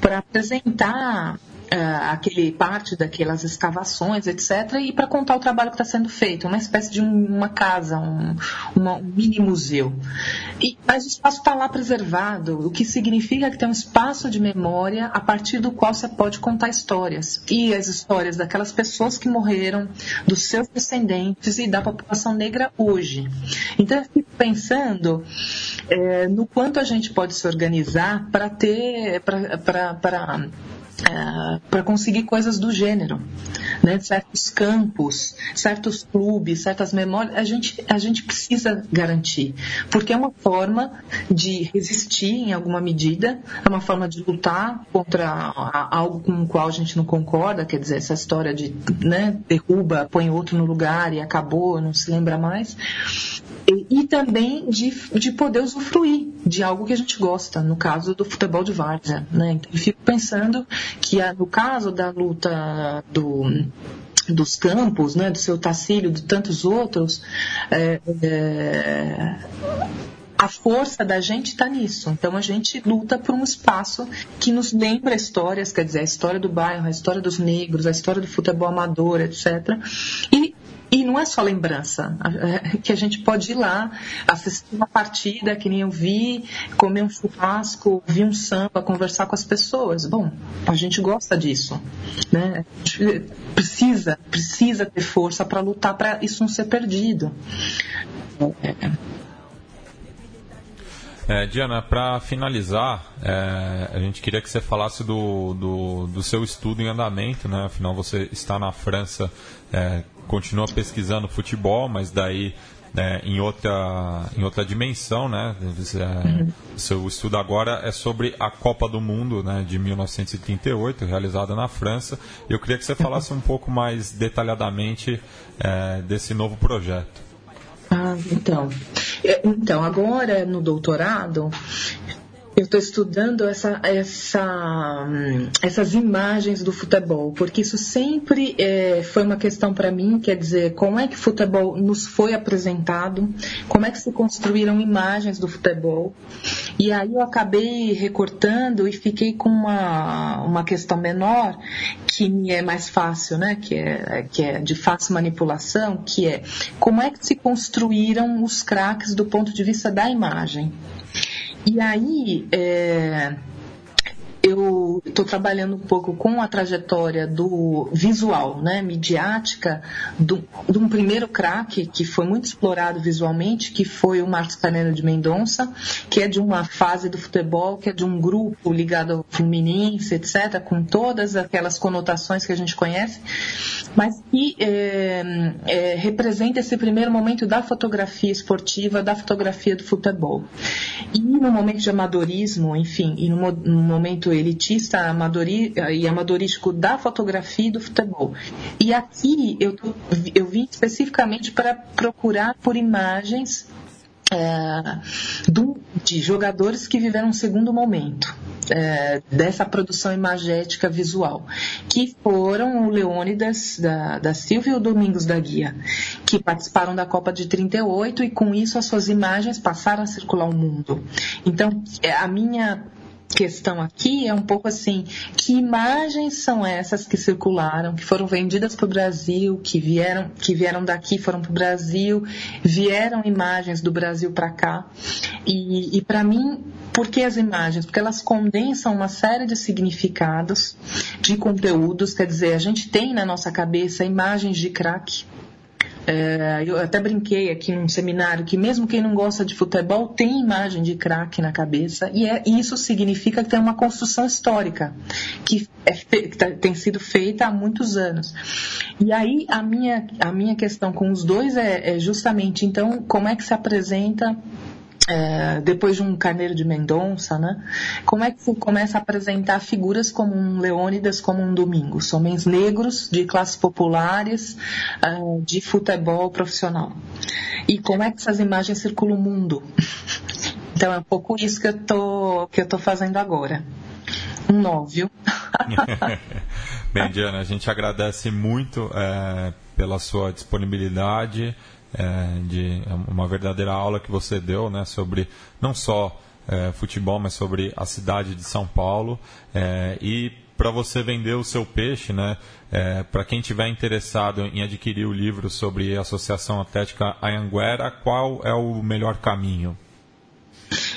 para apresentar uh, aquele parte daquelas escavações, etc., e para contar o trabalho que está sendo feito, uma espécie de um, uma casa, um, uma, um mini museu. E, mas o espaço está lá preservado, o que significa que tem um espaço de memória a partir do qual você pode contar histórias. E as histórias daquelas pessoas que morreram, dos seus descendentes e da população negra hoje. Então eu fico pensando é, no quanto a gente pode se organizar para ter, para é, para conseguir coisas do gênero, né? certos campos, certos clubes, certas memórias, a gente, a gente precisa garantir, porque é uma forma de resistir em alguma medida, é uma forma de lutar contra algo com o qual a gente não concorda, quer dizer, essa história de né, derruba, põe outro no lugar e acabou, não se lembra mais, e, e também de, de poder usufruir de algo que a gente gosta, no caso do futebol de várzea. Né? Então, eu fico pensando que no caso da luta do dos campos, né, do seu Tacílio, de tantos outros, é, é, a força da gente está nisso. Então a gente luta por um espaço que nos lembra histórias, quer dizer, a história do bairro, a história dos negros, a história do futebol amador, etc. E e não é só lembrança, que a gente pode ir lá, assistir uma partida que nem eu vi, comer um churrasco, ouvir um samba, conversar com as pessoas. Bom, a gente gosta disso, né? A gente precisa, precisa ter força para lutar para isso não ser perdido. É. É, Diana, para finalizar, é, a gente queria que você falasse do, do, do, seu estudo em andamento, né? Afinal, você está na França é, continua pesquisando futebol, mas daí né, em, outra, em outra dimensão, né? Uhum. Seu estudo agora é sobre a Copa do Mundo né, de 1938, realizada na França. Eu queria que você falasse um pouco mais detalhadamente é, desse novo projeto. Ah, então. É, então, agora no doutorado, eu estou estudando essa, essa, essas imagens do futebol, porque isso sempre é, foi uma questão para mim, quer dizer, como é que o futebol nos foi apresentado, como é que se construíram imagens do futebol. E aí eu acabei recortando e fiquei com uma, uma questão menor, que me é mais fácil, né? que, é, que é de fácil manipulação, que é como é que se construíram os craques do ponto de vista da imagem. E aí, é, eu estou trabalhando um pouco com a trajetória do visual, né, midiática, do, de um primeiro craque que foi muito explorado visualmente, que foi o Marcos Canelo de Mendonça, que é de uma fase do futebol, que é de um grupo ligado ao Fluminense, etc., com todas aquelas conotações que a gente conhece, mas que é, é, representa esse primeiro momento da fotografia esportiva, da fotografia do futebol. E no momento de amadorismo, enfim, e no, no momento elitista amadori, e amadorístico da fotografia e do futebol. E aqui eu, eu vim especificamente para procurar por imagens é, do, de jogadores que viveram um segundo momento é, dessa produção imagética visual, que foram o Leônidas da, da Silva e o Domingos da Guia, que participaram da Copa de 38 e com isso as suas imagens passaram a circular o mundo. Então, é, a minha questão aqui é um pouco assim: que imagens são essas que circularam, que foram vendidas para o Brasil, que vieram, que vieram daqui, foram para o Brasil, vieram imagens do Brasil para cá. E, e para mim, por que as imagens? Porque elas condensam uma série de significados, de conteúdos, quer dizer, a gente tem na nossa cabeça imagens de crack é, eu até brinquei aqui num seminário que mesmo quem não gosta de futebol tem imagem de craque na cabeça e é, isso significa que tem uma construção histórica que, é, que tá, tem sido feita há muitos anos. E aí a minha, a minha questão com os dois é, é justamente então como é que se apresenta é, depois de um Carneiro de Mendonça, né? Como é que se começa a apresentar figuras como um Leônidas, como um Domingos, homens negros de classes populares, uh, de futebol profissional? E como é que essas imagens circulam o mundo? Então é um pouco isso que eu tô que eu tô fazendo agora. Um nóvio. Bem, Diana, a gente agradece muito é, pela sua disponibilidade é, de uma verdadeira aula que você deu né, sobre não só é, futebol, mas sobre a cidade de São Paulo. É, e para você vender o seu peixe, né, é, para quem tiver interessado em adquirir o livro sobre a Associação Atlética Anhanguera, qual é o melhor caminho?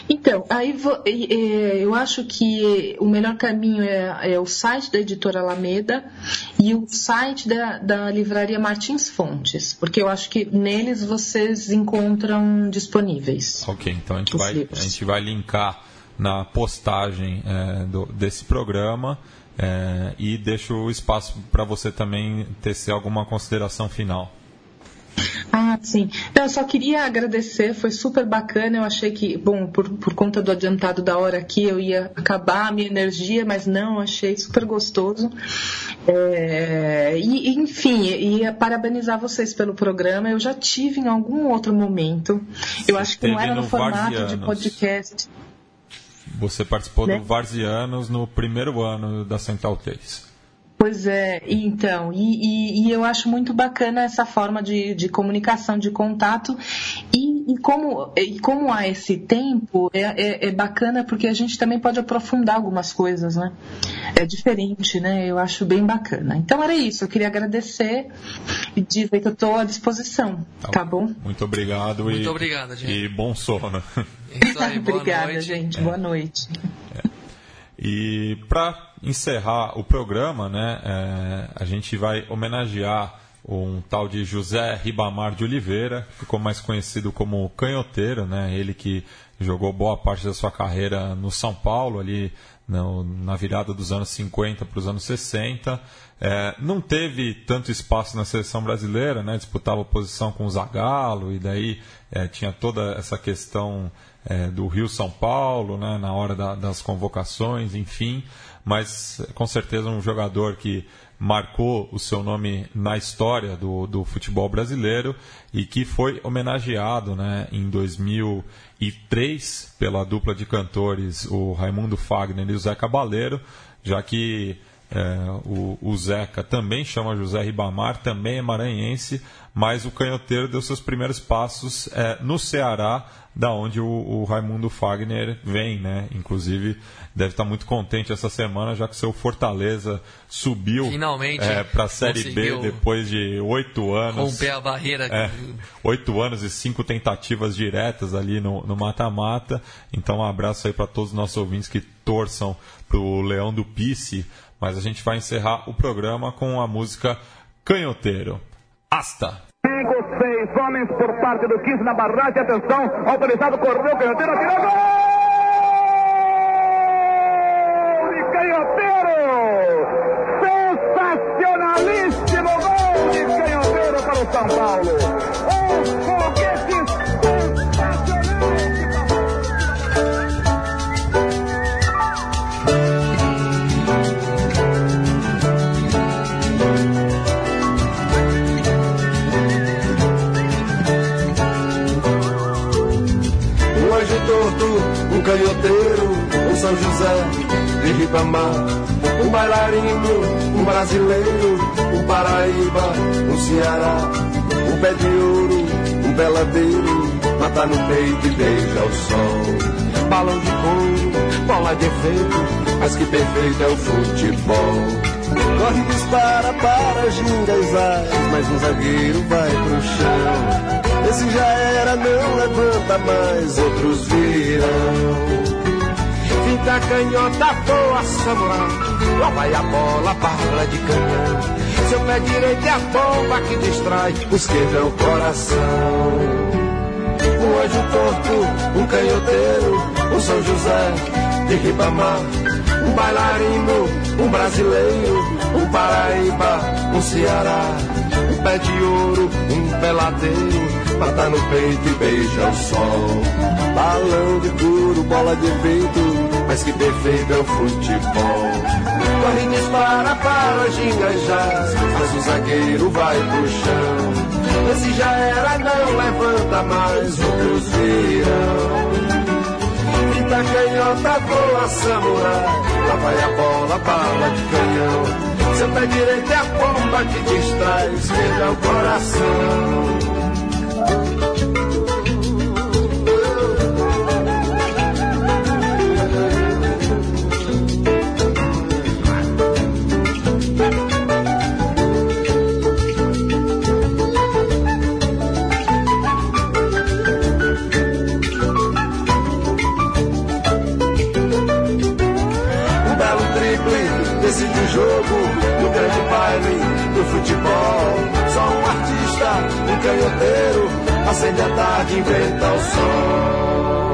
Então, aí eu acho que o melhor caminho é, é, o site da editora Alameda e o site da, da livraria Martins Fontes, porque eu acho que neles vocês encontram disponíveis. Ok, então a gente, vai, a gente vai linkar na postagem é, do, desse programa é, e deixo o espaço para você também tecer alguma consideração final. Ah, sim. Eu só queria agradecer, foi super bacana. Eu achei que, bom, por, por conta do adiantado da hora aqui, eu ia acabar a minha energia, mas não, achei super gostoso. É, e, enfim, ia parabenizar vocês pelo programa. Eu já tive em algum outro momento. Eu acho que não era no, no formato Varzianos. de podcast. Você participou né? do Varzianos no primeiro ano da Central 3. Pois é, então, e, e, e, eu acho muito bacana essa forma de, de comunicação, de contato, e, e, como, e como há esse tempo, é, é, é, bacana porque a gente também pode aprofundar algumas coisas, né? É diferente, né? Eu acho bem bacana. Então era isso, eu queria agradecer e dizer que eu estou à disposição, tá, tá bom? Muito obrigado muito e, obrigado, gente. e bom sono. Isso aí, Obrigada, noite. gente, boa noite. E para encerrar o programa, né, é, a gente vai homenagear um tal de José Ribamar de Oliveira, ficou mais conhecido como Canhoteiro, né, ele que jogou boa parte da sua carreira no São Paulo, ali no, na virada dos anos 50 para os anos 60. É, não teve tanto espaço na seleção brasileira, né, disputava posição com o Zagallo, e daí é, tinha toda essa questão é, do Rio São Paulo, né, na hora da, das convocações, enfim. Mas com certeza um jogador que marcou o seu nome na história do, do futebol brasileiro e que foi homenageado né, em 2003 pela dupla de cantores, o Raimundo Fagner e o Zé Cabaleiro, já que é, o, o, Zeca também chama José Ribamar, também é maranhense, mas o canhoteiro deu seus primeiros passos é, no Ceará, da onde o, o, Raimundo Fagner vem, né? Inclusive deve estar muito contente essa semana, já que seu Fortaleza subiu é, para a Série B depois de oito anos. Romper a barreira. É, oito anos e cinco tentativas diretas ali no mata-mata. Então um abraço aí para todos os nossos ouvintes que torçam para o Leão do Pice mas a gente vai encerrar o programa com a música Canhoteiro. Asta! Cinco, seis homens por parte do 15 na barragem. Atenção, autorizado, correu, canhoteiro, atirou, gol! De canhoteiro! Sensacionalíssimo gol de canhoteiro para o São Paulo! Um foguete São José de Ribamar, um bailarino, um brasileiro, um Paraíba, um Ceará, um pé de ouro, um beladeiro, mata no peito e beija o sol. Balão de couro, bola de efeito, mas que perfeito é o futebol. Corre, dispara para ginga e vai, mas um zagueiro vai pro chão. Esse já era, não levanta mais, outros virão. Finta canhota, boa samurai, lá vai a bola, bala de canhão. Seu pé direito é a bomba que distrai, o esquerdo é o coração. Um anjo torto, um canhoteiro, um São José de Ribamar, um bailarino, um brasileiro, um Paraíba, um Ceará, um pé de ouro, um peladeiro, mata no peito e beija o sol. Balão de couro, bola de efeito, mas que perfeito é o futebol. Corre dispara para engajar, mas o zagueiro vai pro chão. Esse já era, não levanta mais, outros virão. Fita canhota, boa samurai, lá vai a bola, bala de canhão. Seu pé direito é a bomba que distrai, esquerda é o coração. Jogo no grande baile do futebol. Só um artista, um canhoteiro, acende a tarde, inventa o sol.